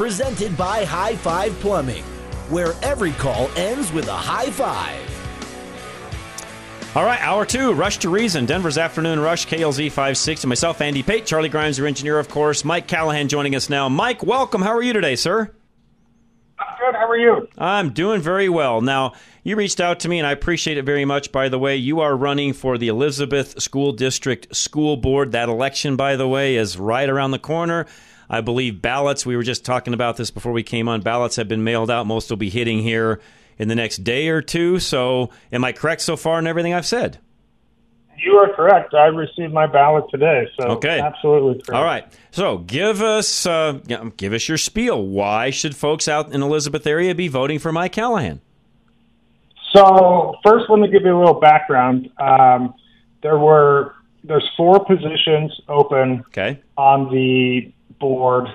Presented by High Five Plumbing, where every call ends with a high five. All right, hour two, Rush to Reason, Denver's Afternoon Rush, KLZ 560. Myself, Andy Pate, Charlie Grimes, your engineer, of course. Mike Callahan joining us now. Mike, welcome. How are you today, sir? I'm good. How are you? I'm doing very well. Now, you reached out to me, and I appreciate it very much. By the way, you are running for the Elizabeth School District School Board. That election, by the way, is right around the corner. I believe ballots, we were just talking about this before we came on, ballots have been mailed out. Most will be hitting here in the next day or two. So, am I correct so far in everything I've said? You are correct. I received my ballot today, so okay. absolutely correct. All right. So, give us uh, give us your spiel. Why should folks out in Elizabeth area be voting for Mike Callahan? So, first, let me give you a little background. Um, there were there's four positions open okay. on the board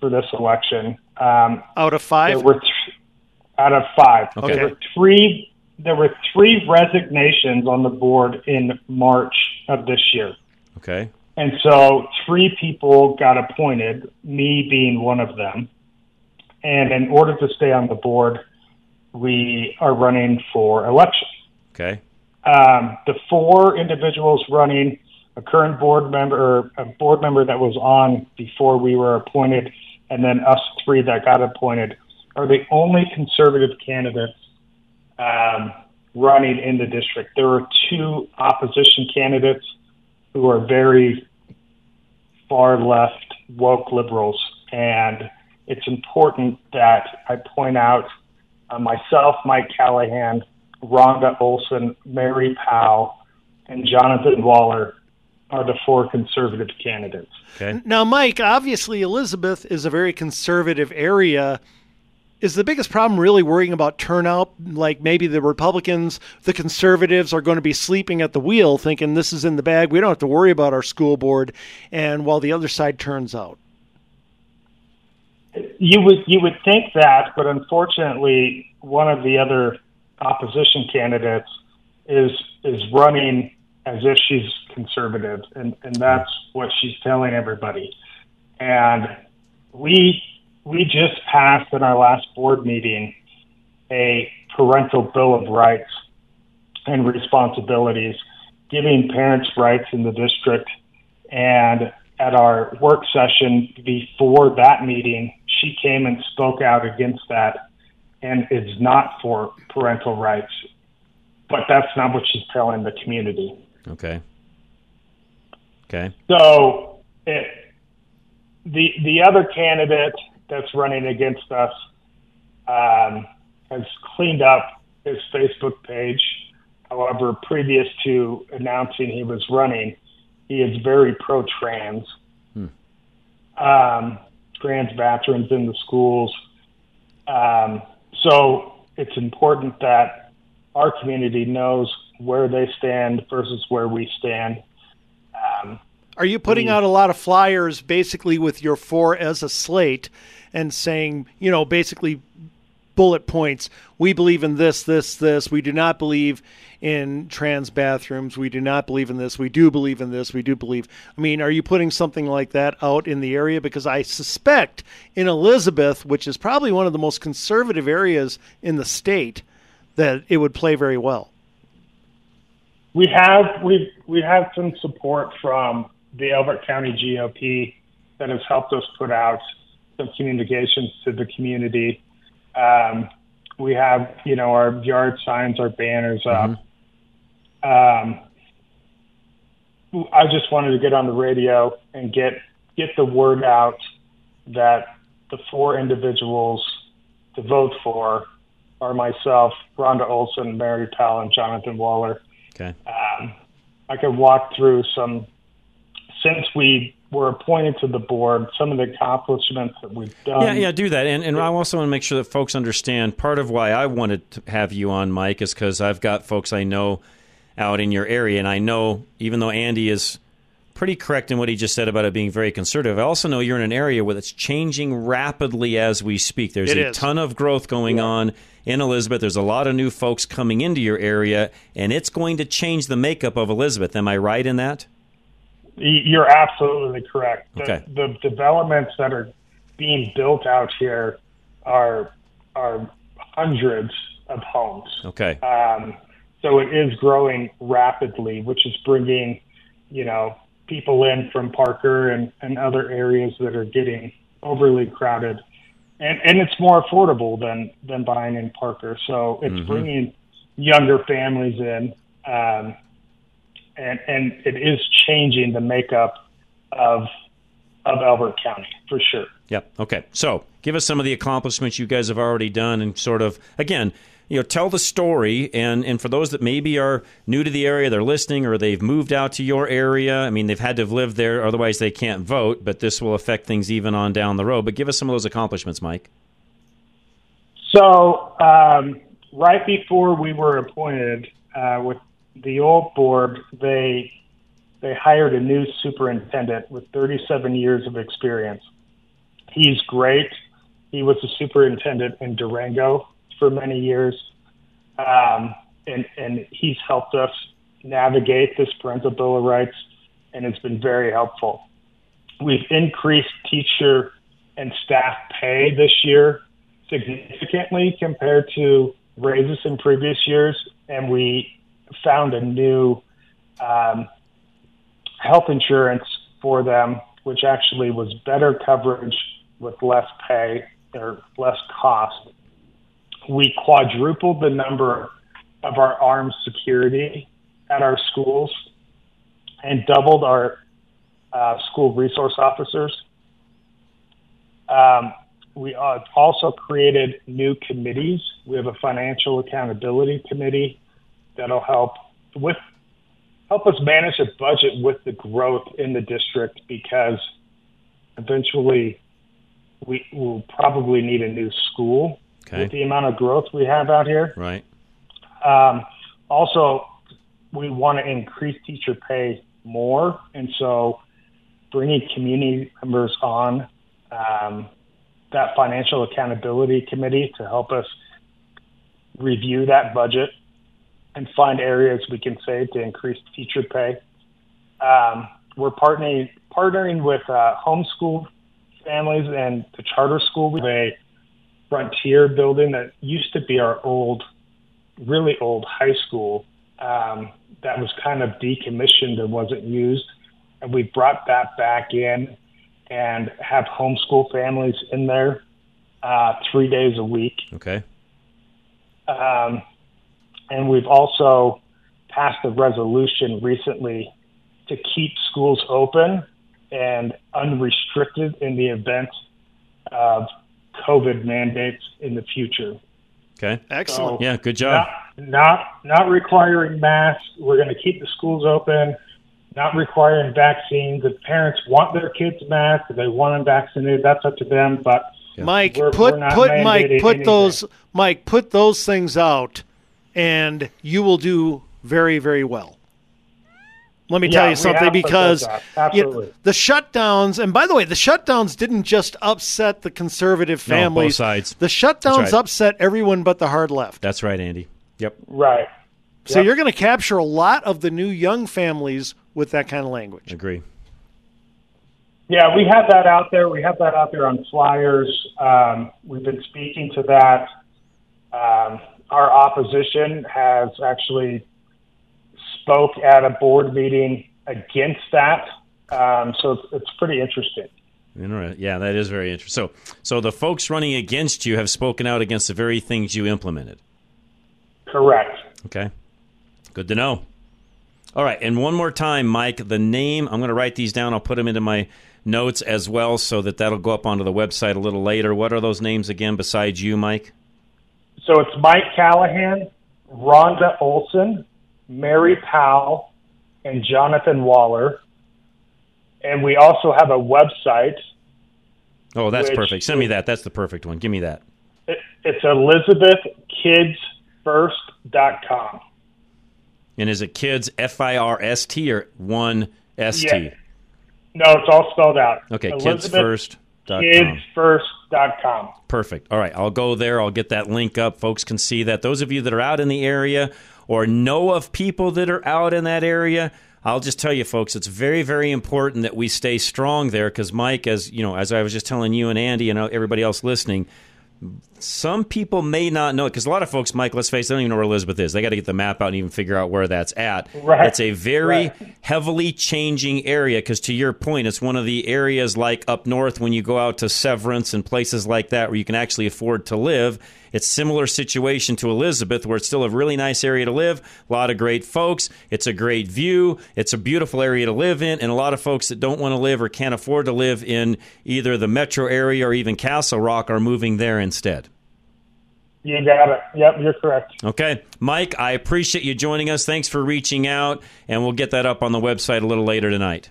for this election. Um, out of five. There were th- out of five. Okay. There were three. There were three resignations on the board in March of this year. Okay. And so three people got appointed, me being one of them. And in order to stay on the board, we are running for election. Okay. Um, the four individuals running, a current board member, a board member that was on before we were appointed, and then us three that got appointed, are the only conservative candidates um, running in the district. There are two opposition candidates who are very far left woke liberals, and it's important that I point out uh, myself, Mike Callahan, Rhonda Olson, Mary Powell, and Jonathan Waller are the four conservative candidates. Okay. Now, Mike, obviously Elizabeth is a very conservative area. Is the biggest problem really worrying about turnout? Like maybe the Republicans, the conservatives are going to be sleeping at the wheel, thinking this is in the bag. We don't have to worry about our school board. And while the other side turns out, you would you would think that, but unfortunately, one of the other opposition candidates is is running as if she's conservative, and and that's what she's telling everybody. And we we just passed in our last board meeting a parental bill of rights and responsibilities, giving parents rights in the district. And at our work session before that meeting, she came and spoke out against that and is not for parental rights. But that's not what she's telling the community. Okay. Okay. So it, the the other candidate that's running against us um, has cleaned up his Facebook page. However, previous to announcing he was running, he is very pro-trans. Hmm. Um, trans bathrooms in the schools. Um, so it's important that our community knows where they stand versus where we stand. Um, Are you putting we- out a lot of flyers basically with your four as a slate and saying, you know, basically bullet points? We believe in this, this, this. We do not believe in trans bathrooms. We do not believe in this. We do believe in this. We do believe. I mean, are you putting something like that out in the area? Because I suspect in Elizabeth, which is probably one of the most conservative areas in the state, that it would play very well. We have we we have some support from the Elbert County GOP that has helped us put out some communications to the community. Um, we have, you know, our yard signs, our banners up. Um, I just wanted to get on the radio and get get the word out that the four individuals to vote for are myself, Rhonda Olson, Mary Powell, and Jonathan Waller. Okay. Um, I could walk through some since we were appointed to the board, some of the accomplishments that we've done. Yeah, yeah, do that. And, and I also want to make sure that folks understand part of why I wanted to have you on, Mike, is because I've got folks I know out in your area. And I know, even though Andy is pretty correct in what he just said about it being very conservative, I also know you're in an area where it's changing rapidly as we speak. There's It a is. ton of growth going on in Elizabeth. There's a lot of new folks coming into your area, and it's going to change the makeup of Elizabeth. Am I right in that? You're absolutely correct. The, Okay. the developments that are being built out here are are hundreds of homes. Okay. Um, so it is growing rapidly, which is bringing, you know, people in from Parker and, and other areas that are getting overly crowded. And, and it's more affordable than, than buying in Parker. So it's Mhm. bringing younger families in. Um, and, and it is changing the makeup of, of Elbert County for sure. Yep. Okay. So give us some of the accomplishments you guys have already done, and sort of again, you know, tell the story. And and for those that maybe are new to the area, they're listening, or they've moved out to your area. I mean, they've had to have lived there, otherwise they can't vote. But this will affect things even on down the road. But give us some of those accomplishments, Mike. So, um, right before we were appointed uh, with the old board, they they hired a new superintendent with 37 years of experience. He's great. He was a superintendent in Durango for many years, um, and and he's helped us navigate this parental bill of rights, and it's been very helpful. We've increased teacher and staff pay this year significantly compared to raises in previous years, and we found a new um, health insurance for them, which actually was better coverage with less pay or less cost. We quadrupled the number of our armed security at our schools and doubled our uh, school resource officers. Um, we uh, also created new committees. We have a financial accountability committee that'll help with help us manage a budget with the growth in the district because eventually we will probably need a new school Okay. with the amount of growth we have out here. Right. Um, also, we want to increase teacher pay more, and so bringing community members on um, that financial accountability committee to help us review that budget and find areas we can save to increase teacher pay. Um, we're partnering partnering with uh, homeschool families and the charter school. We have a frontier building that used to be our old, really old high school um, that was kind of decommissioned and wasn't used. And we brought that back in and have homeschool families in there uh, three days a week. Okay. Um, and we've also passed a resolution recently to keep schools open and unrestricted in the event of COVID mandates in the future. Okay. Excellent. Yeah. Good job. Not not, not requiring masks. We're going to keep the schools open. Not requiring vaccines. If parents want their kids masked, if they want them vaccinated, that's up to them. But Mike, we're- put we're not put Mike put anything. those Mike put those things out, and you will do very very well. Let me Yeah, tell you something because those you know, the shutdowns, and by the way, the shutdowns didn't just upset the conservative No, both families. sides. The shutdowns right. upset everyone but the hard left. That's right, Andy. Yep. Right. So Yep. you're going to capture a lot of the new young families with that kind of language. Agree. Yeah, we have that out there. We have that out there on flyers. Um, we've been speaking to that. Um, our opposition has actually spoke at a board meeting against that. Um, so it's, it's pretty interesting. Inter- Yeah, that is very interesting. So, so the folks running against you have spoken out against the very things you implemented. Correct. Okay, good to know. All right, and one more time, Mike. The name I'm going to write these down. I'll put them into my notes as well, so that that'll go up onto the website a little later. What are those names again besides you, Mike? So it's Mike Callahan, Rhonda Olson, Mary Powell, and Jonathan Waller. And we also have a website. Oh, that's perfect. Send me that. That's the perfect one. Give me that. It, it's elizabethkidsfirst.com. And is it kids F I R S T or one S T? Yeah. No, it's all spelled out. Okay, Elizabeth kidsfirst.com. Kidsfirst.com. Perfect. All right, I'll go there. I'll get that link up. Folks can see that. Those of you that are out in the area or know of people that are out in that area, I'll just tell you, folks, it's very, very important that we stay strong there because Mike, as you know, as I was just telling you and Andy and everybody else listening, some people may not know it because a lot of folks, Mike, let's face it, they don't even know where Elizabeth is. They got to get the map out and even figure out where that's at. Right. It's a very Right. heavily changing area because, to your point, it's one of the areas like up north when you go out to Severance and places like that where you can actually afford to live. It's similar situation to Elizabeth where it's still a really nice area to live, a lot of great folks. It's a great view. It's a beautiful area to live in, and a lot of folks that don't want to live or can't afford to live in either the metro area or even Castle Rock are moving there instead. You got it. Yep, you're correct. Okay. Mike, I appreciate you joining us. Thanks for reaching out, and we'll get that up on the website a little later tonight.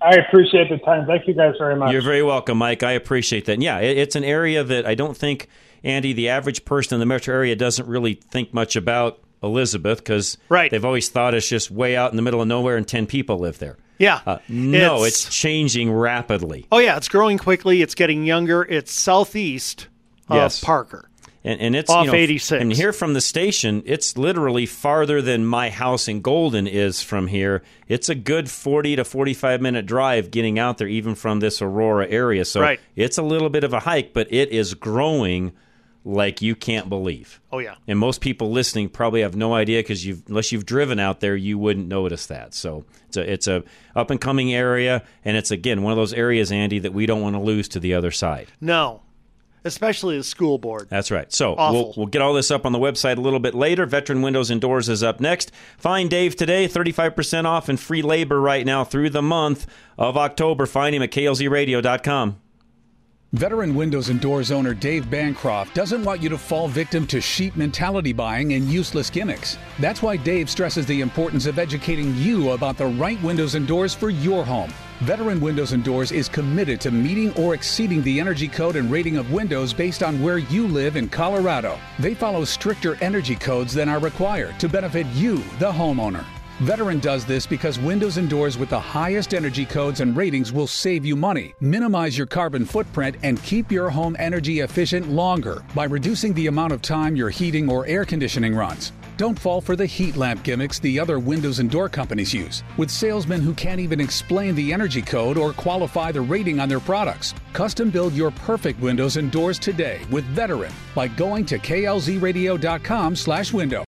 I appreciate the time. Thank you guys very much. You're very welcome, Mike. I appreciate that. And yeah, it's an area that I don't think, Andy, the average person in the metro area doesn't really think much about Elizabeth because Right. they've always thought it's just way out in the middle of nowhere and 10 people live there. Yeah. Uh, no, It's- it's, changing rapidly. Oh yeah, it's growing quickly. It's getting younger. It's southeast of Yes. Parker. And, and it's Off you know, 86. And here from the station, it's literally farther than my house in Golden is from here. It's a good forty to forty-five minute drive getting out there, even from this Aurora area. So Right. it's a little bit of a hike, but it is growing like you can't believe. Oh yeah. And most people listening probably have no idea because you've unless you've driven out there, you wouldn't notice that. So it's a it's a up and coming area, and it's again one of those areas, Andy, that we don't want to lose to the other side. No, especially the school board. That's right. So we'll, we'll get all this up on the website a little bit later. Veteran Windows and Doors is up next. Find Dave today, 35% off and free labor right now through the month of October. Find him at klzradio.com. Veteran Windows and Doors owner Dave Bancroft doesn't want you to fall victim to sheep mentality buying and useless gimmicks. That's why Dave stresses the importance of educating you about the right windows and doors for your home. Veteran Windows and Doors is committed to meeting or exceeding the energy code and rating of windows based on where you live in Colorado. They follow stricter energy codes than are required to benefit you, the homeowner. Veteran does this because windows and doors with the highest energy codes and ratings will save you money, minimize your carbon footprint, and keep your home energy efficient longer by reducing the amount of time your heating or air conditioning runs. Don't fall for the heat lamp gimmicks the other windows and door companies use, with salesmen who can't even explain the energy code or qualify the rating on their products. Custom build your perfect windows and doors today with Veteran by going to klzradio.com/window.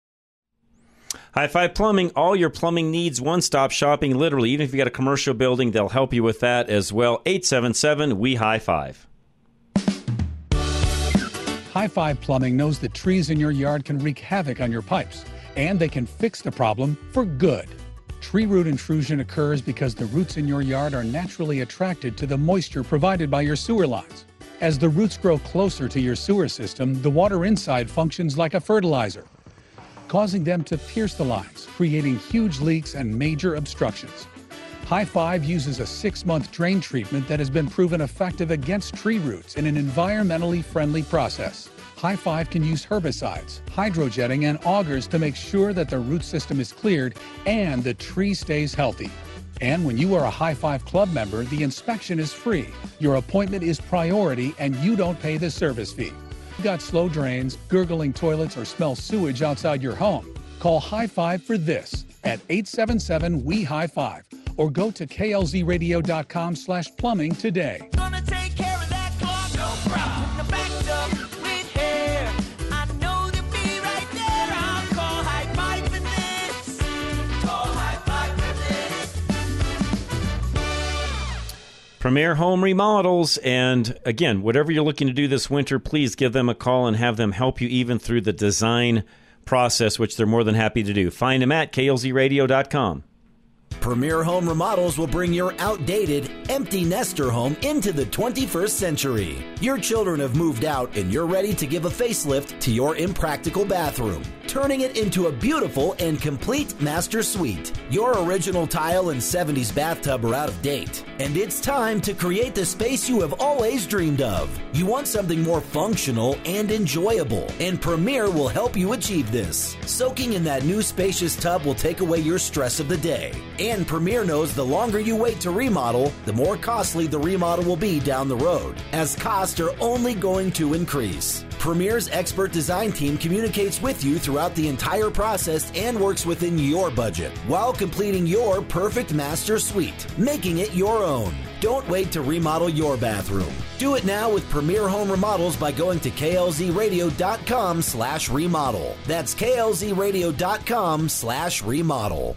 High Five Plumbing, all your plumbing needs, one stop shopping, literally. Even if you got a commercial building, they'll help you with that as well. 877 We High Five. High Five Plumbing knows that trees in your yard can wreak havoc on your pipes, and they can fix the problem for good. Tree root intrusion occurs because the roots in your yard are naturally attracted to the moisture provided by your sewer lines. As the roots grow closer to your sewer system, the water inside functions like a fertilizer, causing them to pierce the lines, creating huge leaks and major obstructions. High Five uses a six month drain treatment that has been proven effective against tree roots in an environmentally friendly process. High Five can use herbicides, hydrojetting, and augers to make sure that the root system is cleared and the tree stays healthy. And when you are a High Five Club member, the inspection is free. Your appointment is priority and you don't pay the service fee. Got slow drains, gurgling toilets, or smell sewage outside your home? Call High Five for this at 877 We High Five or go to klzradio.com slash plumbing today. Premier Home Remodels. And again, whatever you're looking to do this winter, please give them a call and have them help you even through the design process, which they're more than happy to do. Find them at klzradio.com. Premier Home Remodels will bring your outdated, empty nester home into the 21st century. Your children have moved out and you're ready to give a facelift to your impractical bathroom, turning it into a beautiful and complete master suite. Your original tile and 70s bathtub are out of date, and it's time to create the space you have always dreamed of. You want something more functional and enjoyable, and Premier will help you achieve this. Soaking in that new spacious tub will take away your stress of the day. And Premier knows the longer you wait to remodel, the more costly the remodel will be down the road, as costs are only going to increase. Premier's expert design team communicates with you throughout the entire process and works within your budget while completing your perfect master suite, making it your own. Don't wait to remodel your bathroom. Do it now with Premier Home Remodels by going to klzradio.com slash remodel. That's klzradio.com slash remodel.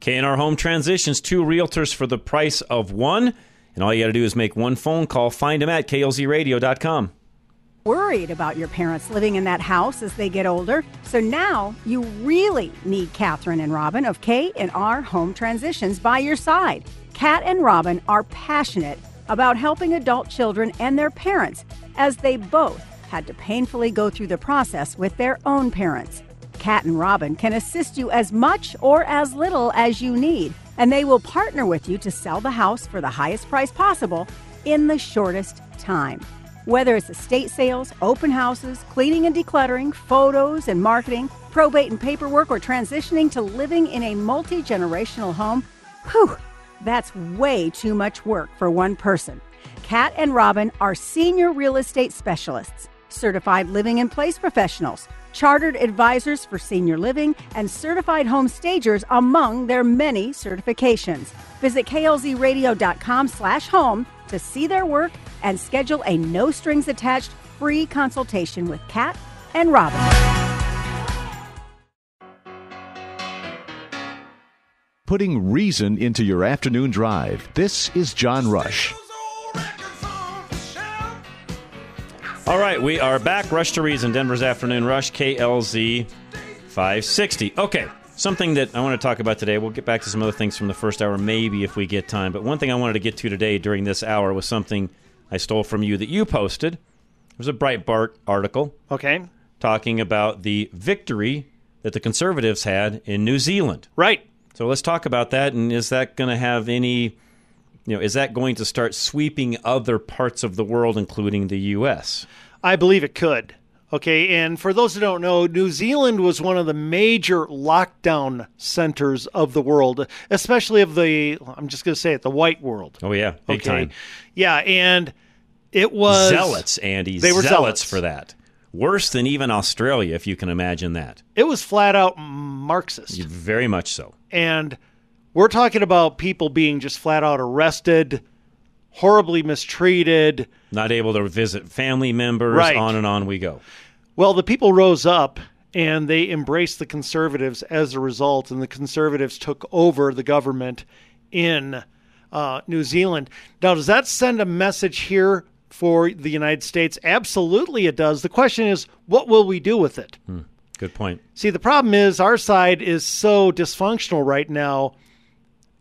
K&R Home Transitions, two realtors for the price of one. And all you got to do is make one phone call. Find them at klzradio.com. Worried about your parents living in that house as they get older. So now you really need Catherine and Robin of K&R Home Transitions by your side. Kat and Robin are passionate about helping adult children and their parents as they both had to painfully go through the process with their own parents. Kat and Robin can assist you as much or as little as you need, and they will partner with you to sell the house for the highest price possible in the shortest time. Whether it's estate sales, open houses, cleaning and decluttering, photos and marketing, probate and paperwork, or transitioning to living in a multi generational home, whew, that's way too much work for one person. Kat and Robin are senior real estate specialists, certified living in place professionals chartered advisors for senior living, and certified home stagers among their many certifications. Visit klzradio.com slash home to see their work and schedule a no strings attached free consultation with Kat and Robin. Putting reason into your afternoon drive. This is John Rush. All right, we are back. Rush to Reason, Denver's Afternoon Rush, KLZ 560. Okay, something that I want to talk about today. We'll get back to some other things from the first hour, maybe if we get time. But one thing I wanted to get to today during this hour was something I stole from you that you posted. It was a Breitbart article. Okay. Talking about the victory that the Conservatives had in New Zealand. Right. So let's talk about that. And is that going to have any you know, is that going to start sweeping other parts of the world, including the U.S.? I believe it could. Okay, and for those who don't know, New Zealand was one of the major lockdown centers of the world, especially of the, I'm just going to say it, the white world. Oh, yeah, big okay. time. Yeah, and it was. Zealots, Andy. They were zealots, zealots. for that. Worse than even Australia, if you can imagine that. It was flat out Marxist. Very much so. And we're talking about people being just flat out arrested, horribly mistreated. Not able to visit family members, Right. on and on we go. Well, the people rose up and they embraced the conservatives as a result, and the conservatives took over the government in uh, New Zealand. Now, does that send a message here for the United States? Absolutely, it does. The question is, what will we do with it? Hmm. Good point. See, the problem is our side is so dysfunctional right now.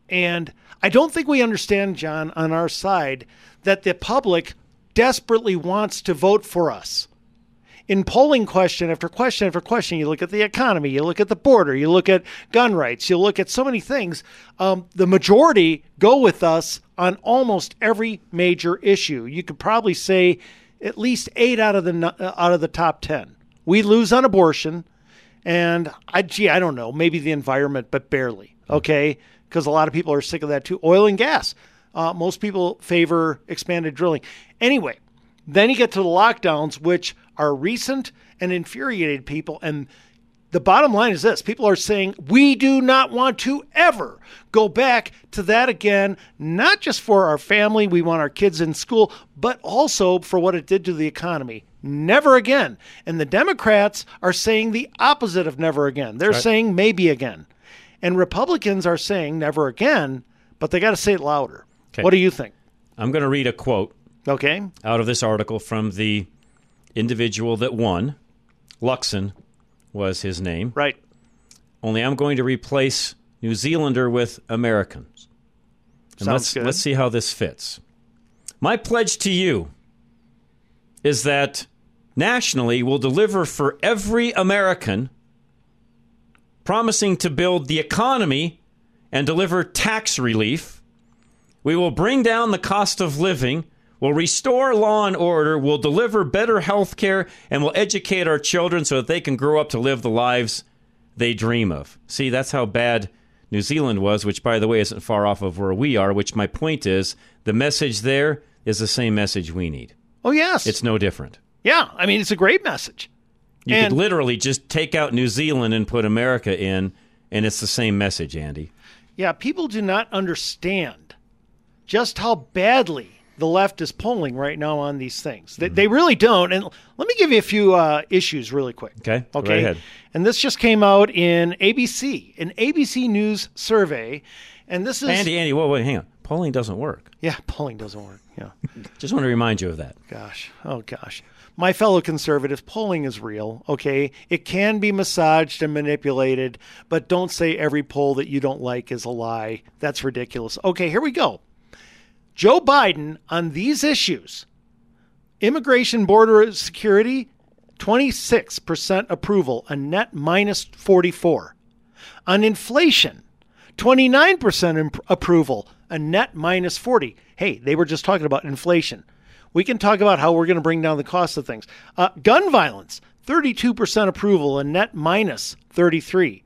And I don't think we understand, John, on our side, that the public desperately wants to vote for us. In polling question after question after question, you look at the economy, you look at the border, you look at gun rights, you look at so many things. Um, the majority go with us on almost every major issue. You could probably say at least eight out of the uh, out of the top ten. We lose on abortion, and I gee, I don't know, maybe the environment, but barely. Okay, because a lot of people are sick of that too. Oil and gas. Uh, most people favor expanded drilling. Anyway, then you get to the lockdowns, which are recent and infuriated people. And the bottom line is this people are saying we do not want to ever go back to that again, not just for our family, we want our kids in school, but also for what it did to the economy. Never again. And the Democrats are saying the opposite of never again. They're Right. saying maybe again. And Republicans are saying never again, but they got to say it louder. Okay. What do you think? I'm going to read a quote. Okay. Out of this article from the individual that won. Luxon was his name. Right. Only I'm going to replace New Zealander with Americans. And Sounds let's good. let's see how this fits. My pledge to you is that nationally we'll deliver for every American, promising to build the economy and deliver tax relief. We will bring down the cost of living. We'll restore law and order. We'll deliver better health care and we'll educate our children so that they can grow up to live the lives they dream of. See, that's how bad New Zealand was, which, by the way, isn't far off of where we are. Which my point is the message there is the same message we need. Oh, yes. It's no different. yeah, I mean, it's a great message. You And- could literally just take out New Zealand and put America in, and it's the same message, Andy. Yeah, people do not understand just how badly the left is polling right now on these things. They, they really don't. And let me give you a few uh, issues really quick. Okay? Okay. right ahead. And this just came out in ABC, an ABC News survey. And this is Andy, Andy, whoa, wait, hang on. Polling doesn't work. Yeah, polling doesn't work. Yeah. Just want to remind you of that. Gosh. Oh, gosh. My fellow conservatives, polling is real, okay? It can be massaged and manipulated, but don't say every poll that you don't like is a lie. That's ridiculous. Okay, here we go. Joe Biden on these issues immigration, border security, 26% approval, a net minus 44. On inflation, 29% imp- approval, a net minus 40. Hey, they were just talking about inflation. We can talk about how we're going to bring down the cost of things. Uh, gun violence, 32% approval, a net minus 33.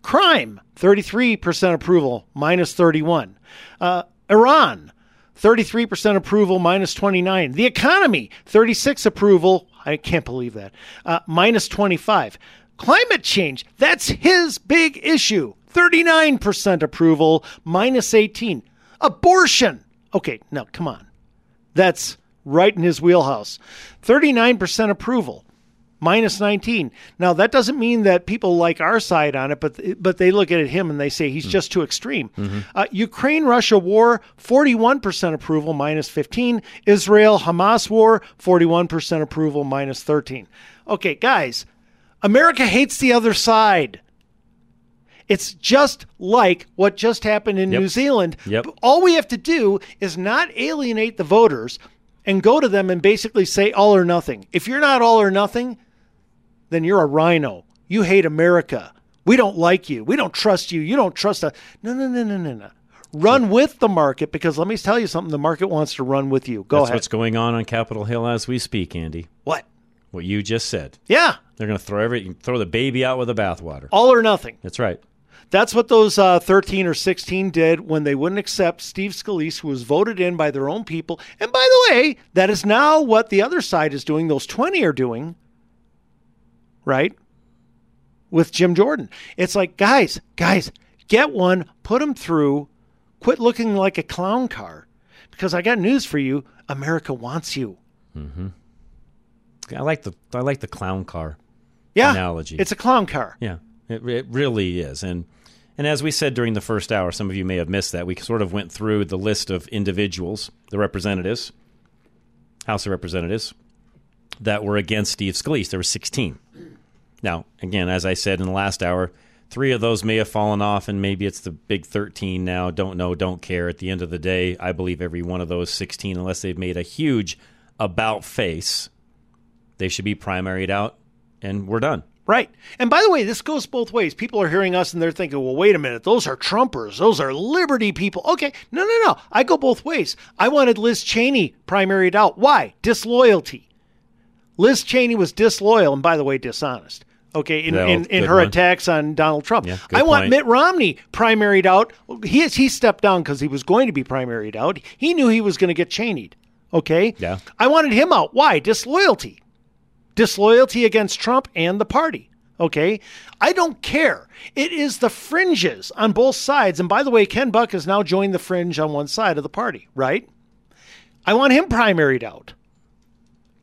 Crime, 33% approval, minus 31. Uh, Iran, 33% approval, minus 29. The economy, 36 approval. I can't believe that. Uh, minus 25. Climate change, that's his big issue. 39% approval, minus 18. Abortion. Okay, now come on. That's right in his wheelhouse. 39% approval, minus 19. Now that doesn't mean that people like our side on it, but but they look at him and they say he's just too extreme. Uh, Ukraine Russia war, 41% approval, minus 15. Israel Hamas war, 41% approval, minus 13. Okay, guys, America hates the other side. It's just like what just happened in Yep. New Zealand. Yep. All we have to do is not alienate the voters and go to them and basically say all or nothing. If you're not all or nothing, then you're a RINO. You hate America. We don't like you. We don't trust you. You don't trust us. No, no, no, no, no, no. Run with the market because let me tell you something. The market wants to run with you. Go ahead. That's ahead. what's going on on Capitol Hill as we speak, Andy. What? What you just said. Yeah. They're going to throw every throw the baby out with the bathwater. All or nothing. That's right. That's what those uh, 13 or 16 did when they wouldn't accept Steve Scalise, who was voted in by their own people. And by the way, that is now what the other side is doing. Those 20 are doing, right? With Jim Jordan. It's like, guys, guys, get one, put them through, quit looking like a clown car. Because I got news for you America wants you. Mm-hmm. I like the I like the clown car Yeah. analogy. It's a clown car. Yeah, it, it really is. And and as we said during the first hour, some of you may have missed that. We sort of went through the list of individuals, the representatives, House of Representatives, that were against Steve Scalise. There were 16. Now, again, as I said in the last hour, three of those may have fallen off, and maybe it's the big 13 now. Don't know, don't care. At the end of the day, I believe every one of those 16, unless they've made a huge about face, they should be primaried out, and we're done. Right. And by the way, this goes both ways. People are hearing us and they're thinking, well, wait a minute. Those are Trumpers. Those are liberty people. Okay. No, no, no. I go both ways. I wanted Liz Cheney primaried out. Why? Disloyalty. Liz Cheney was disloyal and, by the way, dishonest. Okay. In, in, in her one. attacks on Donald Trump. Yeah, I want point. Mitt Romney primaried out. He, he stepped down because he was going to be primaried out. He knew he was going to get Cheneyed. Okay. Yeah. I wanted him out. Why? Disloyalty disloyalty against Trump and the party. Okay. I don't care. It is the fringes on both sides. And by the way, Ken Buck has now joined the fringe on one side of the party, right? I want him primaried out.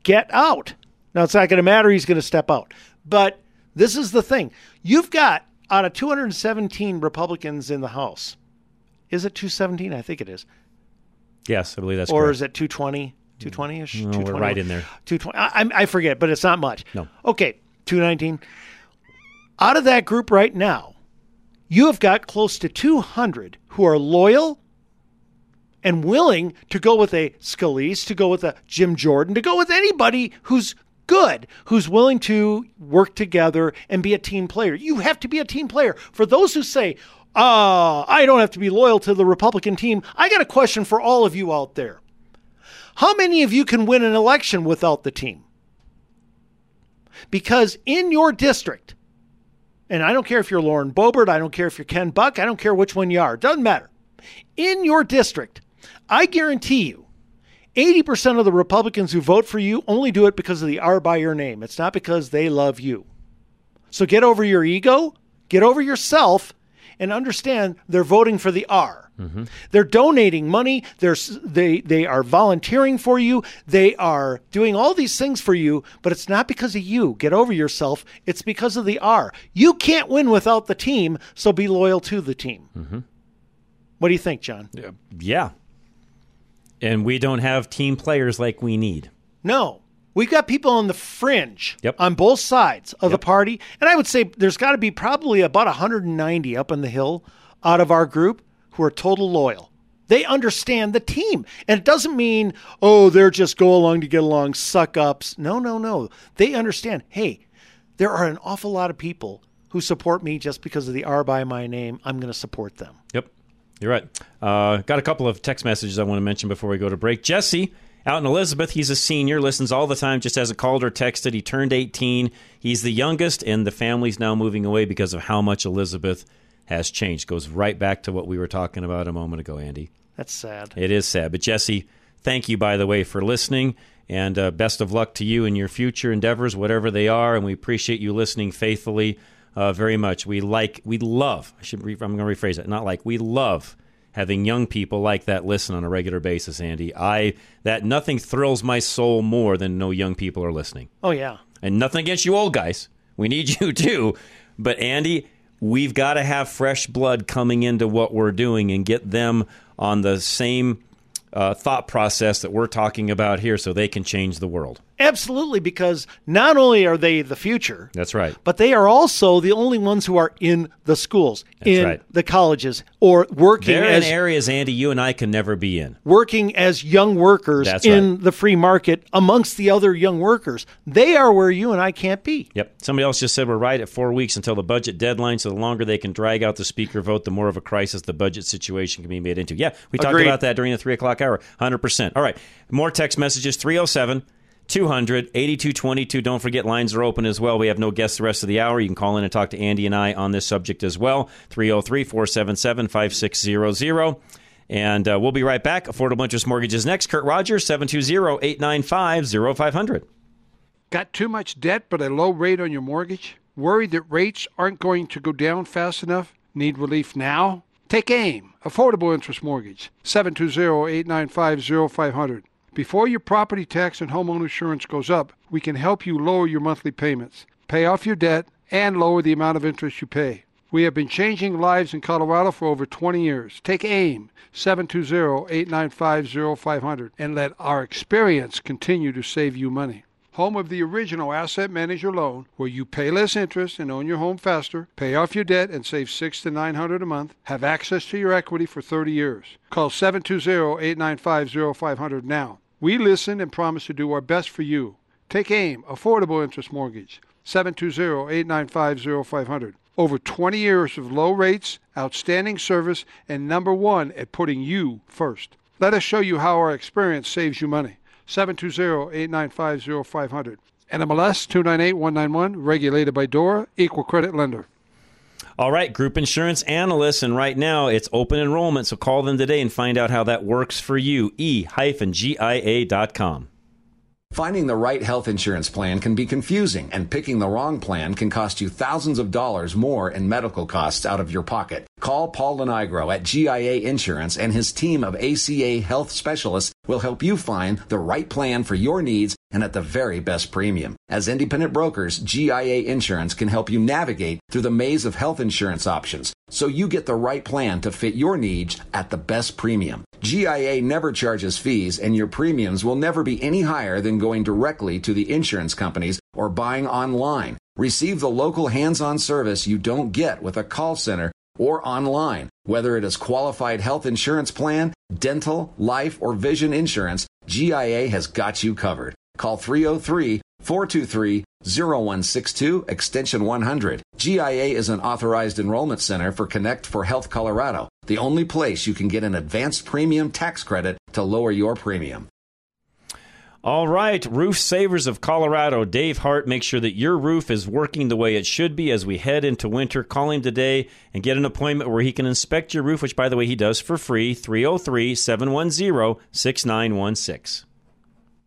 Get out. Now, it's not going to matter. He's going to step out. But this is the thing you've got out of 217 Republicans in the House, is it 217? I think it is. Yes, I believe that's or correct. is it 220? 220 ish? No, we're right in there. 220. I, I- I forget, but it's not much. No. Okay, 219. Out of that group right now, you have got close to 200 who are loyal and willing to go with a Scalise, to go with a Jim Jordan, to go with anybody who's good, who's willing to work together and be a team player. You have to be a team player. For those who say, uh, I don't have to be loyal to the Republican team, I got a question for all of you out there. How many of you can win an election without the team? Because in your district, and I don't care if you're Lauren Boebert, I don't care if you're Ken Buck, I don't care which one you are, it doesn't matter. In your district, I guarantee you, 80% of the Republicans who vote for you only do it because of the R by your name. It's not because they love you. So get over your ego, get over yourself, and understand they're voting for the R. They're donating money. They're they they are volunteering for you. They are doing all these things for you, but it's not because of you. Get over yourself. It's because of the R. You can't win without the team, so be loyal to the team. Mm-hmm. What do you think, John? Yeah. Yeah. And we don't have team players like we need. No. We've got people on the fringe on both sides of the party. And I would say there's got to be probably about 190 up on the hill out of our group who are total loyal. They understand the team. And it doesn't mean, oh, they're just go along to get along, suck ups. No, no, no. They understand, hey, there are an awful lot of people who support me just because of the R by my name. I'm going to support them. Yep. You're right. Uh, got a couple of text messages I want to mention before we go to break. Jesse out in Elizabeth, he's a senior, listens all the time, just hasn't called or texted. He turned 18. He's the youngest, and the family's now moving away because of how much Elizabeth has changed. Goes right back to what we were talking about a moment ago, Andy. That's sad. It is sad. But Jesse, thank you, by the way, for listening. And uh, best of luck to you in your future endeavors, whatever they are. And we appreciate you listening faithfully uh, very much. We like, we love, I should re- I'm going to rephrase it, not like, we love having young people like that listen on a regular basis, Andy. I, that nothing thrills my soul more than no young people are listening. Oh, yeah. And nothing against you old guys. We need you too. But Andy, we've got to have fresh blood coming into what we're doing and get them on the same uh, thought process that we're talking about here so they can change the world. Absolutely, because not only are they the future, That's right. but they are also the only ones who are in the schools, That's in right. the colleges, or working They're as in areas, Andy, you and I can never be in. working as young workers That's in the free market amongst the other young workers. They are where you and I can't be. Yep. Somebody else just said we're right at four weeks until the budget deadline. So the longer they can drag out the speaker vote, the more of a crisis the budget situation can be made into. Yeah, we talked Agreed. about that during the three o'clock hour. 100%. All right. More text messages 307 200 8222. Don't forget, lines are open as well. We have no guests the rest of the hour. You can call in and talk to Andy and I on this subject as well. 303 477 5600. And uh, we'll be right back. Affordable Interest Mortgages next. Kurt Rogers, 720 895 0500. Got too much debt but a low rate on your mortgage? Worried that rates aren't going to go down fast enough? Need relief now? Take AIM, Affordable Interest Mortgage, 720-895-0500. Before your property tax and homeowner insurance goes up, we can help you lower your monthly payments, pay off your debt, and lower the amount of interest you pay. We have been changing lives in Colorado for over 20 years. Take AIM, 720-895-0500, and let our experience continue to save you money. Home of the original asset manager loan, where you pay less interest and own your home faster, pay off your debt and save six to nine hundred a month, have access to your equity for 30 years. Call 720-895-0500 now. We listen and promise to do our best for you. Take AIM, Affordable Interest Mortgage, 720-895-0500. Over 20 years of low rates, outstanding service, and number one at putting you first. Let us show you how our experience saves you money. 720-895-0500. NMLS 298191, regulated by DORA, equal credit lender. All right, group insurance analysts, and right now it's open enrollment, so call them today and find out how that works for you. e-gia.com. Finding the right health insurance plan can be confusing, and picking the wrong plan can cost you thousands of dollars more in medical costs out of your pocket. Call Paul Lenigro at GIA Insurance and his team of ACA health specialists will help you find the right plan for your needs and at the very best premium. As independent brokers, GIA Insurance can help you navigate through the maze of health insurance options so you get the right plan to fit your needs at the best premium. GIA never charges fees and your premiums will never be any higher than going directly to the insurance companies or buying online. Receive the local hands-on service you don't get with a call center or online. Whether it is qualified health insurance plan, dental, life, or vision insurance, GIA has got you covered. Call 303 423 0162 extension 100. GIA is an authorized enrollment center for Connect for Health Colorado, the only place you can get an advanced premium tax credit to lower your premium. All right, Roof Savers of Colorado, Dave Hart, make sure that your roof is working the way it should be as we head into winter. Call him today and get an appointment where he can inspect your roof, which, by the way, he does for free 303 710 6916.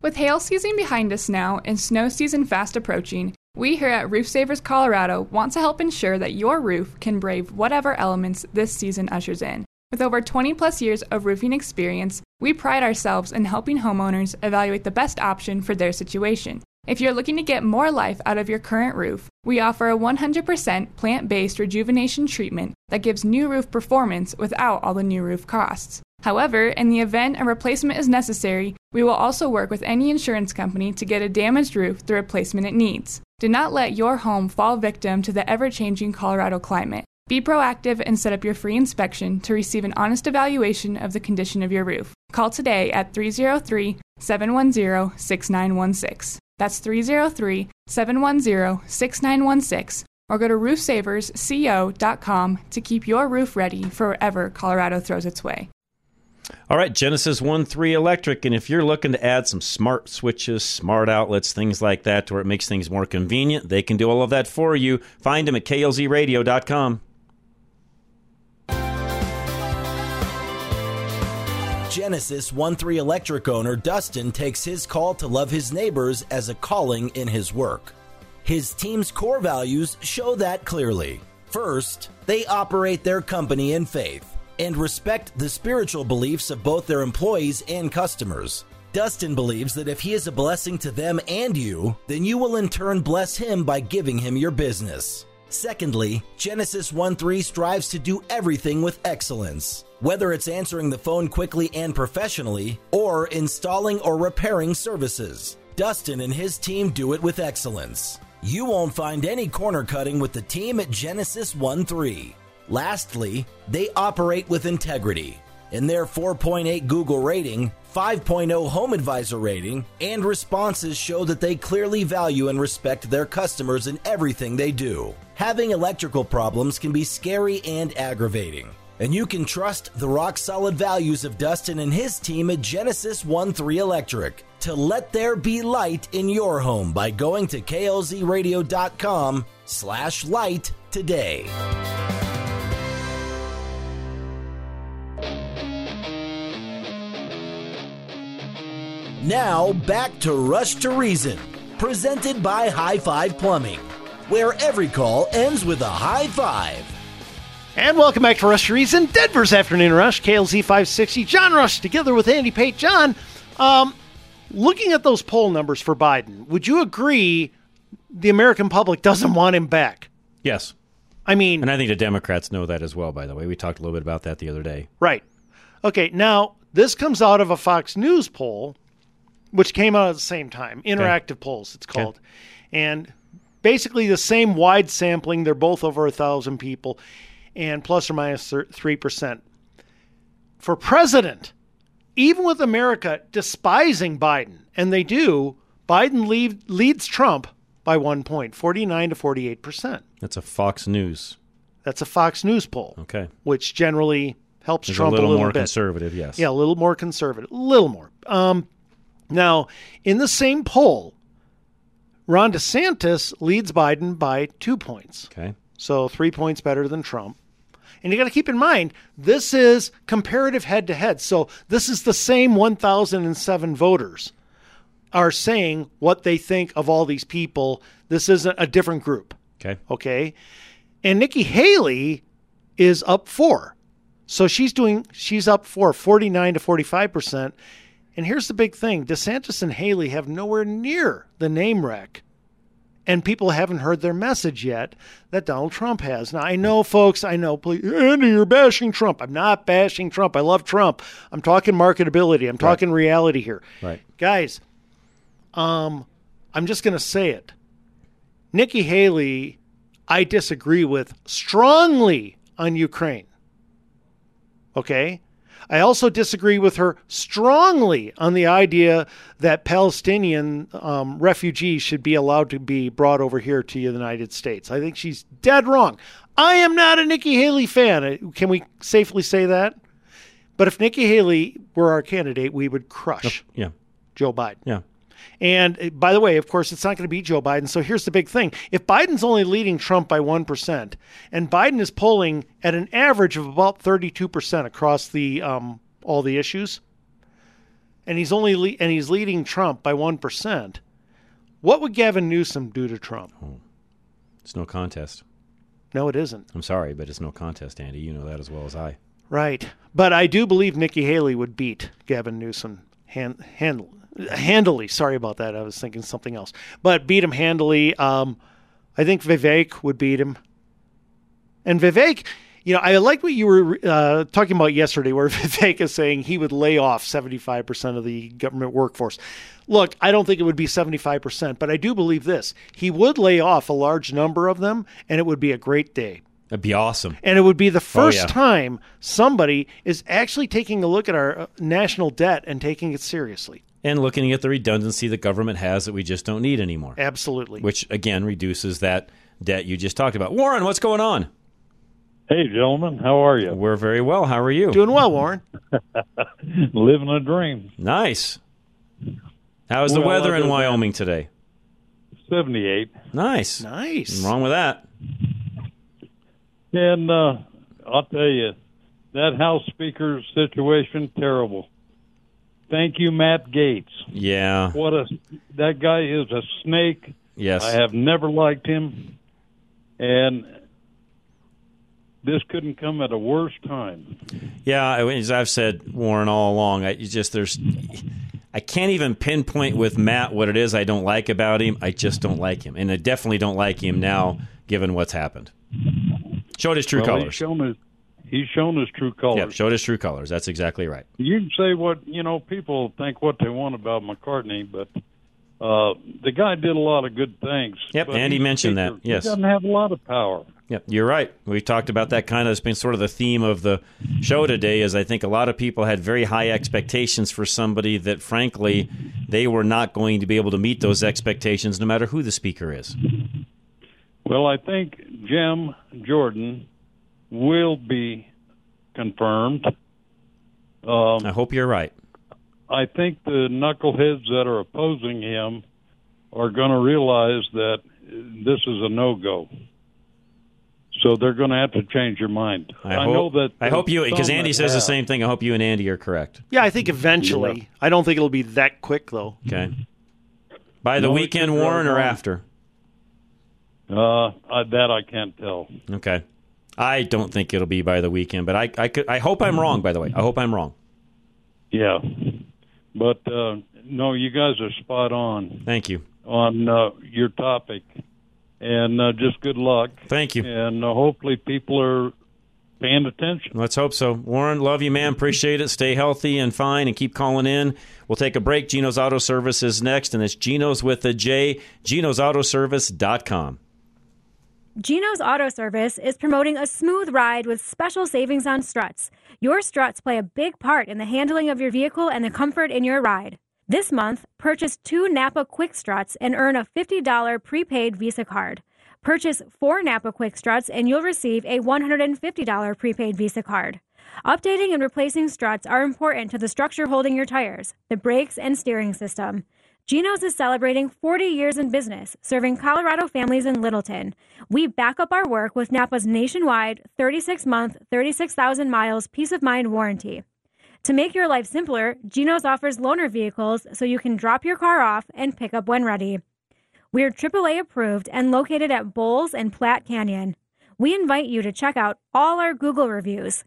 With hail season behind us now and snow season fast approaching, we here at Roof Savers Colorado want to help ensure that your roof can brave whatever elements this season ushers in. With over 20 plus years of roofing experience, we pride ourselves in helping homeowners evaluate the best option for their situation. If you're looking to get more life out of your current roof, we offer a 100% plant based rejuvenation treatment that gives new roof performance without all the new roof costs. However, in the event a replacement is necessary, we will also work with any insurance company to get a damaged roof the replacement it needs. Do not let your home fall victim to the ever changing Colorado climate. Be proactive and set up your free inspection to receive an honest evaluation of the condition of your roof. Call today at 303 710 6916. That's 303 710 6916. Or go to roofsaversco.com to keep your roof ready for wherever Colorado throws its way. All right, Genesis 1 3 Electric. And if you're looking to add some smart switches, smart outlets, things like that, to where it makes things more convenient, they can do all of that for you. Find them at klzradio.com. Genesis 1 3 Electric owner Dustin takes his call to love his neighbors as a calling in his work. His team's core values show that clearly. First, they operate their company in faith and respect the spiritual beliefs of both their employees and customers. Dustin believes that if he is a blessing to them and you, then you will in turn bless him by giving him your business. Secondly, Genesis 1 3 strives to do everything with excellence. Whether it's answering the phone quickly and professionally, or installing or repairing services, Dustin and his team do it with excellence. You won't find any corner cutting with the team at Genesis 1 3. Lastly, they operate with integrity. In their 4.8 Google rating, 5.0 Home Advisor rating, and responses show that they clearly value and respect their customers in everything they do. Having electrical problems can be scary and aggravating. And you can trust the rock solid values of Dustin and his team at Genesis 1 3 Electric to let there be light in your home by going to klzradio.com slash light today. Now back to Rush to Reason, presented by High Five Plumbing, where every call ends with a high five. And welcome back to Rush Reason, Denver's Afternoon Rush, KLZ 560. John Rush together with Andy Pate. John, um, looking at those poll numbers for Biden, would you agree the American public doesn't want him back? Yes. I mean, and I think the Democrats know that as well, by the way. We talked a little bit about that the other day. Right. Okay, now this comes out of a Fox News poll, which came out at the same time. Interactive okay. polls, it's called. Okay. And basically the same wide sampling. They're both over a thousand people and plus or minus 3%. For president, even with America despising Biden, and they do, Biden lead, leads Trump by one point, 49 to 48%. That's a Fox News. That's a Fox News poll. Okay. Which generally helps There's Trump a little, a little more bit. conservative, yes. Yeah, a little more conservative. A little more. Um, now, in the same poll, Ron DeSantis leads Biden by two points. Okay. So three points better than Trump. And you got to keep in mind, this is comparative head to head. So this is the same 1,007 voters are saying what they think of all these people. This isn't a different group. Okay. Okay. And Nikki Haley is up four. So she's doing she's up four, 49 to 45%. And here's the big thing DeSantis and Haley have nowhere near the name rec. And people haven't heard their message yet that Donald Trump has. Now, I know, folks, I know, please, Andy, you're bashing Trump. I'm not bashing Trump. I love Trump. I'm talking marketability. I'm talking right. reality here. Right. Guys, um, I'm just going to say it. Nikki Haley, I disagree with strongly on Ukraine. Okay? I also disagree with her strongly on the idea that Palestinian um, refugees should be allowed to be brought over here to the United States. I think she's dead wrong. I am not a Nikki Haley fan. Uh, can we safely say that? But if Nikki Haley were our candidate, we would crush yeah. Joe Biden. Yeah. And uh, by the way, of course, it's not going to be Joe Biden. So here's the big thing. If Biden's only leading Trump by 1%, and Biden is polling at an average of about 32% across the um, all the issues, and he's only le- and he's leading Trump by 1%, what would Gavin Newsom do to Trump? Oh, it's no contest. No, it isn't. I'm sorry, but it's no contest, Andy. You know that as well as I. Right. But I do believe Nikki Haley would beat Gavin Newsom hand, hand, handily. Sorry about that. I was thinking something else. But beat him handily. Um, I think Vivek would beat him. And Vivek, you know, I like what you were uh, talking about yesterday, where Vivek is saying he would lay off 75% of the government workforce. Look, I don't think it would be 75%, but I do believe this. He would lay off a large number of them, and it would be a great day. That'd be awesome. And it would be the first oh, yeah. time somebody is actually taking a look at our uh, national debt and taking it seriously and looking at the redundancy the government has that we just don't need anymore. Absolutely. Which again reduces that debt you just talked about. Warren, what's going on? Hey, gentlemen, how are you? We're very well. How are you? Doing well, Warren. Living a dream. Nice. How's well, the weather in Wyoming today? 78. Nice. Nice. Nothing wrong with that. And uh, I'll tell you, that House Speaker situation, terrible. Thank you, Matt Gaetz. Yeah. What a that guy is a snake. Yes. I have never liked him, and this couldn't come at a worse time. Yeah, as I've said, Warren, all along, I just there's. I can't even pinpoint with Matt what it is I don't like about him. I just don't like him, and I definitely don't like him now, given what's happened. Showed his true well, colors. He's shown his, he's shown his true colors. Yep, showed his true colors. That's exactly right. You can say what you know. People think what they want about McCarthy, but uh, the guy did a lot of good things. Yep, Andy mentioned that. Yes, he doesn't have a lot of power. Yep, you're right. We talked about that kind of. It's been sort of the theme of the show today. Is I think a lot of people had very high expectations for somebody that, frankly, they were not going to be able to meet those expectations, no matter who the speaker is. Well, I think Jim Jordan will be confirmed. Um, I hope you're right. I think the knuckleheads that are opposing him are going to realize that this is a no go. So they're going to have to change your mind. I, I hope, know that. I hope you, because Andy says have. the same thing. I hope you and Andy are correct. Yeah, I think eventually. Yeah. I don't think it'll be that quick, though. Okay. By the no, weekend, Warren, or after? Uh, that I can't tell. Okay. I don't think it'll be by the weekend, but I I could I hope I'm wrong. By the way, I hope I'm wrong. Yeah, but uh, no, you guys are spot on. Thank you on uh, your topic, and uh, just good luck. Thank you, and uh, hopefully people are paying attention. Let's hope so. Warren, love you, man. Appreciate it. Stay healthy and fine, and keep calling in. We'll take a break. Geno's Auto Service is next, and it's Geno's with a J. Geno'sAutoservice.com. Geno's Auto Service is promoting a smooth ride with special savings on struts. Your struts play a big part in the handling of your vehicle and the comfort in your ride. This month, purchase two Napa Quick Struts and earn a $50 prepaid Visa card. Purchase four Napa Quick Struts and you'll receive a $150 prepaid Visa card. Updating and replacing struts are important to the structure holding your tires, the brakes, and steering system. Geno's is celebrating 40 years in business, serving Colorado families in Littleton. We back up our work with Napa's nationwide 36 month, 36,000 miles peace of mind warranty. To make your life simpler, Geno's offers loaner vehicles so you can drop your car off and pick up when ready. We're AAA approved and located at Bowles and Platte Canyon. we invite you to check out all our Google reviews.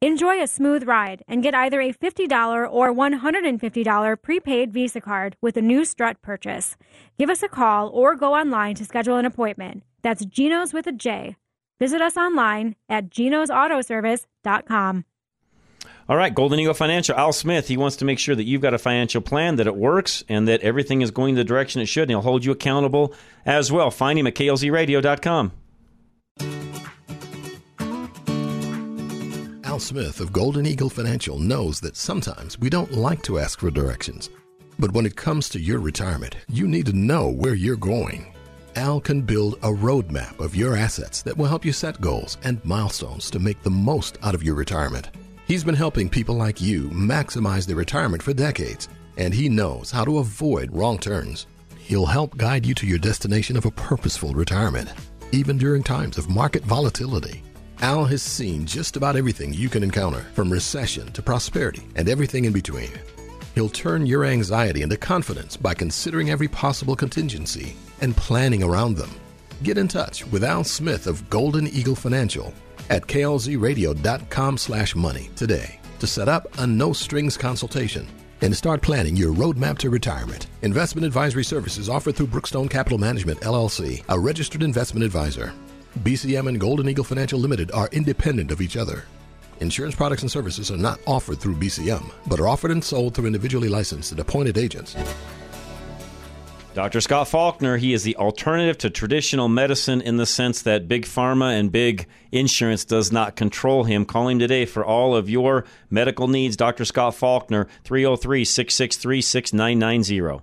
Enjoy a smooth ride and get either a $50 or $150 prepaid Visa card with a new strut purchase. Give us a call or go online to schedule an appointment. That's Geno's with a J. Visit us online at genosautoservice.com. All right, Golden Eagle Financial, Al Smith, he wants to make sure that you've got a financial plan, that it works, and that everything is going the direction it should, and he'll hold you accountable as well. Find him at klzradio.com. Al Smith of Golden Eagle Financial knows that sometimes we don't like to ask for directions. But when it comes to your retirement, you need to know where you're going. Al can build a roadmap of your assets that will help you set goals and milestones to make the most out of your retirement. He's been helping people like you maximize their retirement for decades, and he knows how to avoid wrong turns. He'll help guide you to your destination of a purposeful retirement, even during times of market volatility. Al has seen just about everything you can encounter, from recession to prosperity and everything in between. He'll turn your anxiety into confidence by considering every possible contingency and planning around them. Get in touch with Al Smith of Golden Eagle Financial at klzradio.com slash money today to set up a no-strings consultation and start planning your roadmap to retirement. Investment advisory services offered through Brookstone Capital Management, LLC, a registered investment advisor. BCM and Golden Eagle Financial Limited are independent of each other. Insurance products and services are not offered through BCM, but are offered and sold through individually licensed and appointed agents. Dr. Scott Faulkner, he is the alternative to traditional medicine in the sense that big pharma and big insurance does not control him. Call him today for all of your medical needs. Dr. Scott Faulkner, 303 663 6990.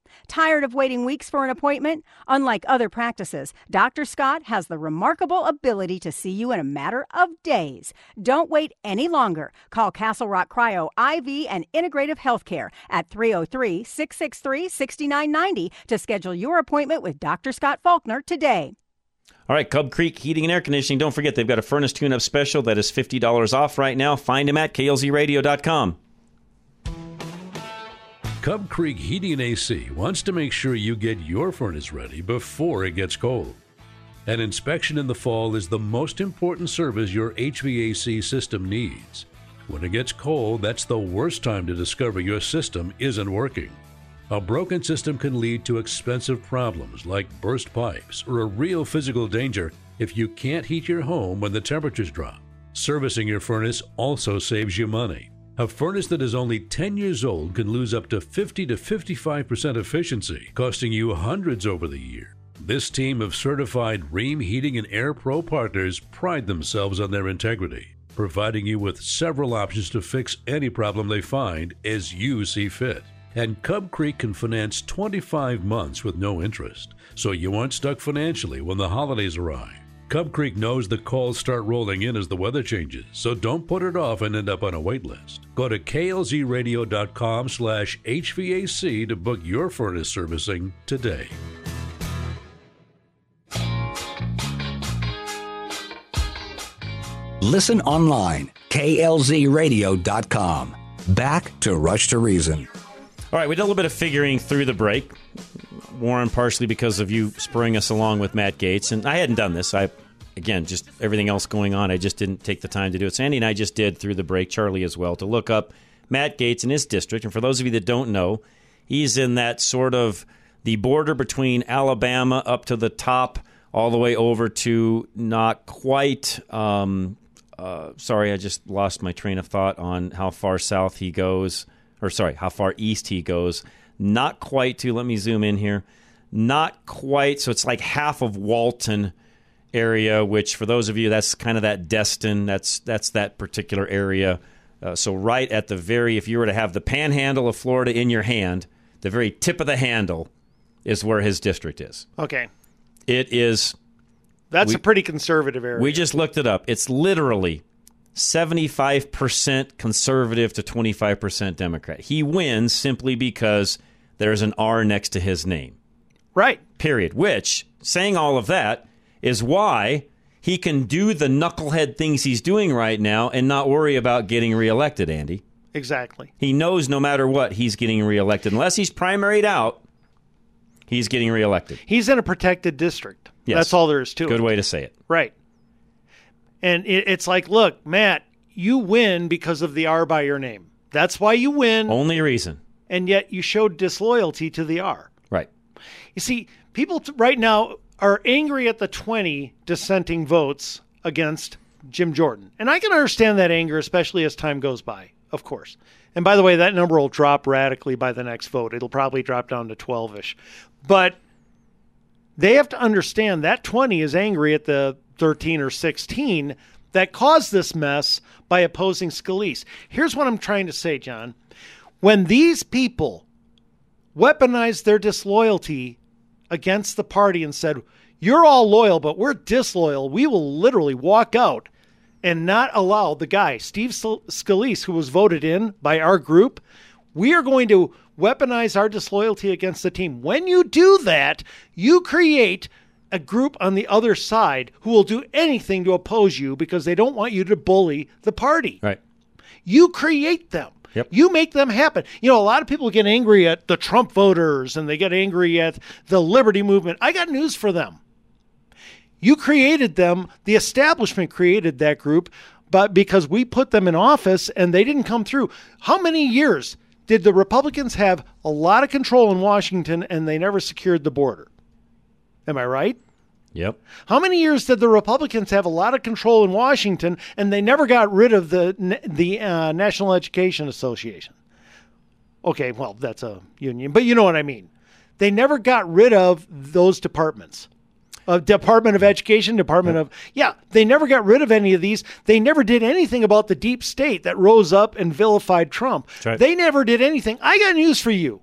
Tired of waiting weeks for an appointment? Unlike other practices, Dr. Scott has the remarkable ability to see you in a matter of days. Don't wait any longer. Call Castle Rock Cryo IV and Integrative Healthcare at 303 663 6990 to schedule your appointment with Dr. Scott Faulkner today. All right, Cub Creek Heating and Air Conditioning. Don't forget, they've got a furnace tune up special that is $50 off right now. Find them at klzradio.com. Cub Creek Heating and AC wants to make sure you get your furnace ready before it gets cold. An inspection in the fall is the most important service your HVAC system needs. When it gets cold, that's the worst time to discover your system isn't working. A broken system can lead to expensive problems like burst pipes or a real physical danger if you can't heat your home when the temperatures drop. Servicing your furnace also saves you money. A furnace that is only 10 years old can lose up to 50 to 55% efficiency, costing you hundreds over the year. This team of certified Rheem Heating and Air Pro partners pride themselves on their integrity, providing you with several options to fix any problem they find as you see fit. And Cub Creek can finance 25 months with no interest, so you aren't stuck financially when the holidays arrive. Cub Creek knows the calls start rolling in as the weather changes, so don't put it off and end up on a wait list. Go to klzradio.com slash HVAC to book your furnace servicing today. Listen online, klzradio.com. Back to Rush to Reason. All right, we did a little bit of figuring through the break. Warren, partially because of you spurring us along with Matt Gaetz, and I hadn't done this. I, again, just everything else going on, I just didn't take the time to do it. Sandy and I just did through the break, Charlie as well, to look up Matt Gaetz and his district. And for those of you that don't know, he's in that sort of the border between Alabama up to the top, all the way over to not quite. Um, uh, sorry, I just lost my train of thought on how far south he goes, or sorry, how far east he goes. Not quite to. Let me zoom in here. Not quite. So it's like half of Walton area, which for those of you, that's kind of that Destin. That's that's that particular area. Uh, so right at the very, if you were to have the panhandle of Florida in your hand, the very tip of the handle is where his district is. Okay. It is. That's we- a pretty conservative area. We just looked it up. It's literally 75% conservative to 25% Democrat. He wins simply because there's an R next to his name. Right. Period. Which, saying all of that, is why he can do the knucklehead things he's doing right now and not worry about getting reelected, Andy. Exactly. He knows no matter what, he's getting reelected. Unless he's primaried out, he's getting reelected. He's in a protected district. Yes. That's all there is to it. Good way to say it. Right. And it, it's like, look, Matt, you win because of the R by your name. That's why you win. Only reason. And yet you showed disloyalty to the R. Right. You see, people t- right now are angry at the 20 dissenting votes against Jim Jordan. And I can understand that anger, especially as time goes by, of course. And by the way, that number will drop radically by the next vote. It'll probably drop down to 12 ish. But they have to understand that 20 is angry at the 13 or 16 that caused this mess by opposing Scalise. Here's what I'm trying to say, John. When these people weaponized their disloyalty against the party and said, You're all loyal, but we're disloyal, we will literally walk out and not allow the guy, Steve Scalise, who was voted in by our group, we are going to weaponize our disloyalty against the team. When you do that, you create a group on the other side who will do anything to oppose you because they don't want you to bully the party. Right. You create them. Yep. You make them happen. You know, a lot of people get angry at the Trump voters and they get angry at the liberty movement. I got news for them. You created them, the establishment created that group, but because we put them in office and they didn't come through. How many years did the Republicans have a lot of control in Washington and they never secured the border? Am I right? Yep. How many years did the Republicans have a lot of control in Washington and they never got rid of the the uh, National Education Association? Okay, well, that's a union, but you know what I mean. They never got rid of those departments. Uh, Department of Education, Department of yeah, they never got rid of any of these. They never did anything about the deep state that rose up and vilified Trump. right. They never did anything. I got news for you.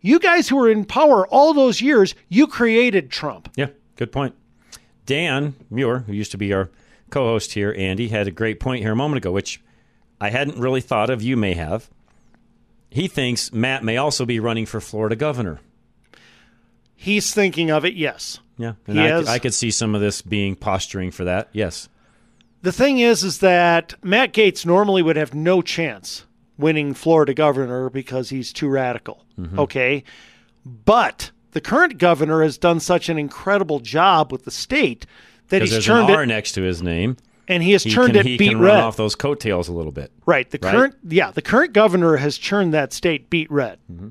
You guys who were in power all those years, you created Trump. Yeah, good point. Dan Muir, who used to be our co host here, Andy, had a great point here a moment ago, which I hadn't really thought of. You may have. He thinks Matt may also be running for Florida governor. He's thinking of it, yes. Yeah, and I, has- I could see some of this being posturing for that. Yes. The thing is, is that Matt Gaetz normally would have no chance winning Florida governor because he's too radical. Mhm. Okay. But the current governor has done such an incredible job with the state that he's turned an R it next to his name. and he has He turned can, it he beat can red. run off those coattails a little bit. Right. The Right? current yeah, the current governor has turned that state beet red. Mm-hmm.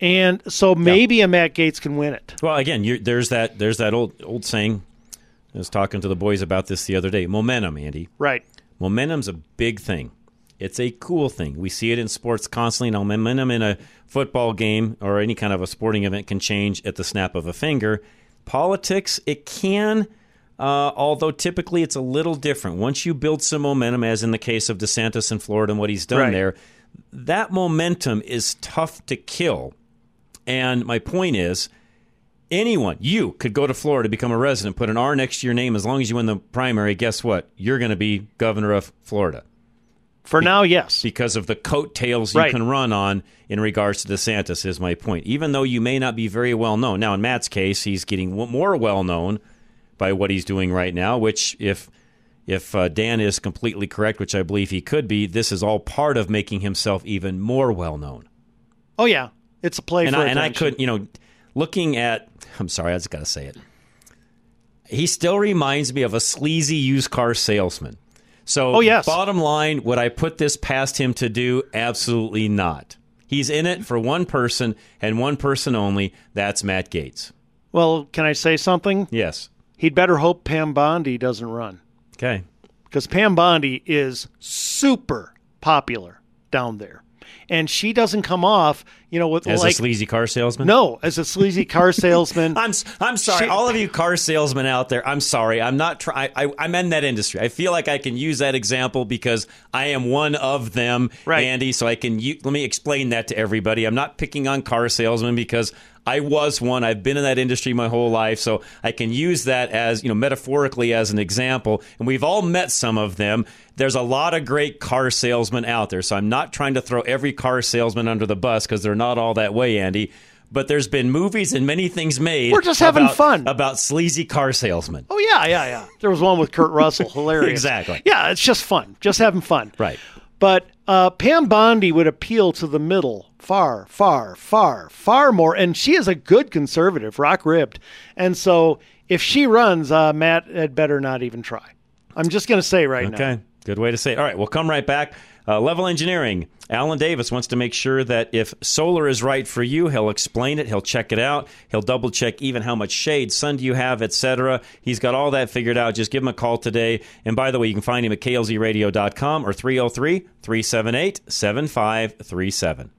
And so maybe a Matt Gaetz can win it. Well, again, you there's that there's that old old saying. I was talking to the boys about this the other day. Momentum, Andy. Right. Momentum's a big thing. It's a cool thing. We see it in sports constantly. Now, momentum in a football game or any kind of a sporting event can change at the snap of a finger. Politics, it can, uh, although typically it's a little different. Once you build some momentum, as in the case of DeSantis in Florida and what he's done Right. there, that momentum is tough to kill. And my point is, anyone, you could go to Florida, become a resident, put an R next to your name as long as you win the primary. Guess what? You're going to be governor of Florida. For now, yes. Because of the coattails you can run on in regards to DeSantis, is my point. Even though you may not be very well known. Now, in Matt's case, he's getting more well known by what he's doing right now, which, if if uh, Dan is completely correct, which I believe he could be, this is all part of making himself even more well known Oh yeah. It's a play and I, and I could, you know, looking at, I'm sorry, I just got to say it. He still reminds me of a sleazy used car salesman. So, Oh, yes. bottom line, would I put this past him to do? Absolutely not. He's in it for one person and one person only. That's Matt Gaetz. Well, can I say something? Yes. He'd better hope Pam Bondi doesn't run. Okay. Because Pam Bondi is super popular down there. And she doesn't come off, you know, with As like a sleazy car salesman? no, as a sleazy car salesman. I'm I'm sorry, She- all of you car salesmen out there. I'm sorry. I'm not trying. I'm in that industry. I feel like I can use that example because I am one of them, Right. Andy. So I can. u- Let me explain that to everybody. I'm not picking on car salesmen because I was one. I've been in that industry my whole life, so I can use that as you know metaphorically as an example. And we've all met some of them. There's a lot of great car salesmen out there, so I'm not trying to throw every car salesman under the bus because they're not all that way, Andy. But there's been movies and many things made. We're just having about- fun. about sleazy car salesmen. Oh yeah, yeah, yeah. There was one with Kurt Russell, hilarious. Exactly. Yeah, it's just fun, just having fun. Right. But uh, Pam Bondi would appeal to the middle far, far, far, far more, and she is a good conservative, rock ribbed, and so if she runs, uh, Matt had better not even try. I'm just going to say right now. Okay, good way to say it. All right, we'll come right back. Uh, Level Engineering. Alan Davis wants to make sure that if solar is right for you, he'll explain it. He'll check it out. He'll double check even how much shade, sun do you have, etc. He's got all that figured out. Just give him a call today. And by the way, you can find him at klzradio.com or 303 378 7537.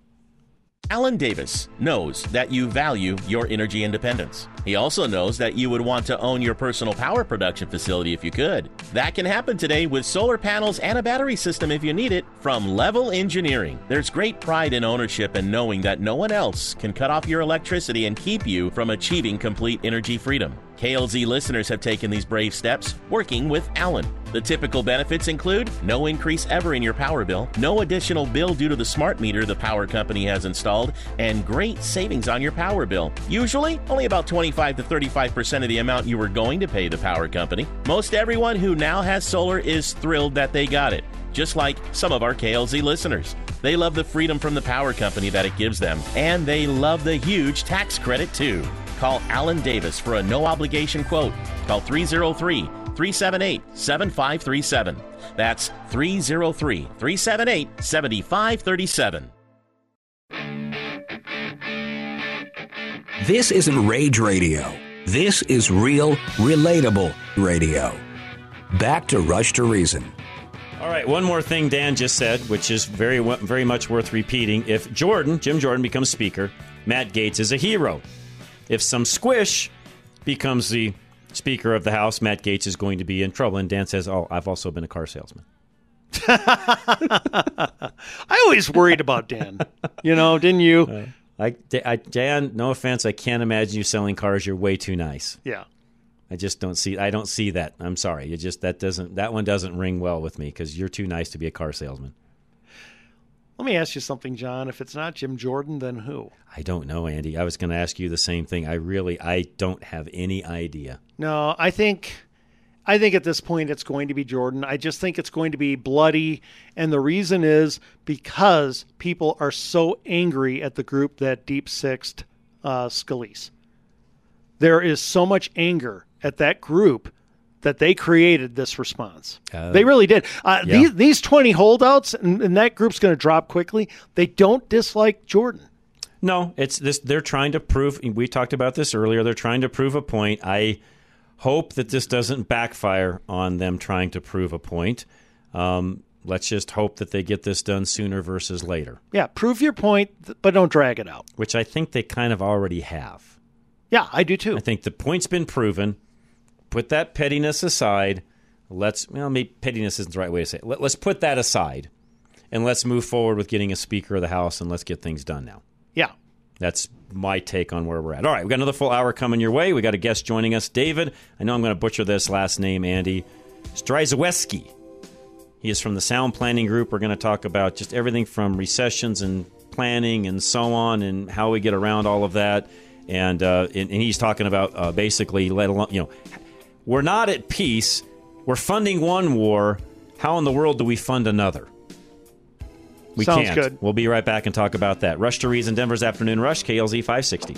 Alan Davis knows that you value your energy independence. He also knows that you would want to own your personal power production facility if you could. That can happen today with solar panels and a battery system if you need it from Level Engineering. There's great pride in ownership and knowing that no one else can cut off your electricity and keep you from achieving complete energy freedom. KLZ listeners have taken these brave steps working with Alan. The typical benefits include no increase ever in your power bill, no additional bill due to the smart meter the power company has installed, and great savings on your power bill. Usually, only about 25 to 35% of the amount you were going to pay the power company. Most everyone who now has solar is thrilled that they got it, just like some of our KLZ listeners. They love the freedom from the power company that it gives them, and they love the huge tax credit too. Call Alan Davis for a no obligation quote. Call 303 378 7537. That's 303 378 7537. This isn't rage radio. This is real, relatable radio. Back to Rush to Reason. All right, one more thing Dan just said, which is very very much worth repeating. If Jordan, Jim Jordan, becomes Speaker, Matt Gaetz is a hero. If some squish becomes the Speaker of the House, Matt Gaetz is going to be in trouble. And Dan says, "Oh, I've also been a car salesman." I always worried about Dan. You know, didn't you? Uh, I, I, Dan, no offense, I can't imagine you selling cars. You're way too nice. Yeah. I just don't see. I don't see that. I'm sorry. You just that doesn't that one doesn't ring well with me because you're too nice to be a car salesman. Let me ask you something, John. If it's not Jim Jordan, then who? I don't know, Andy. I was going to ask you the same thing. I really, I don't have any idea. No, I think I think at this point it's going to be Jordan. I just think it's going to be bloody and the reason is because people are so angry at the group that deep sixed uh, Scalise. There is so much anger at that group that they created this response. Uh, they really did. Uh, yeah. These these twenty holdouts and, and that group's going to drop quickly. They don't dislike Jordan. No, it's this. They're trying to prove. We talked about this earlier. They're trying to prove a point. I hope that this doesn't backfire on them trying to prove a point. Um, let's just hope that they get this done sooner versus later, Yeah, prove your point, but don't drag it out. which I think they kind of already have. Yeah, I do too. I think the point's been proven. Put that pettiness aside. Let's well, maybe pettiness isn't the right way to say it. Let, let's put that aside, and let's move forward with getting a Speaker of the House, and let's get things done now. Yeah. That's my take on where we're at. All right, we got another full hour coming your way. We got a guest joining us, David. I know I'm going to butcher this last name, Andy Stryzewski. He is from the Sound Planning Group. We're going to talk about just everything from recessions and planning and so on, and how we get around all of that. And uh, and, and he's talking about uh, basically, let alone you know, we're not at peace. We're funding one war. How in the world do we fund another? We Sounds can't. good. We'll be right back and talk about that. Rush to Reason, Denver's Afternoon Rush, KLZ 560.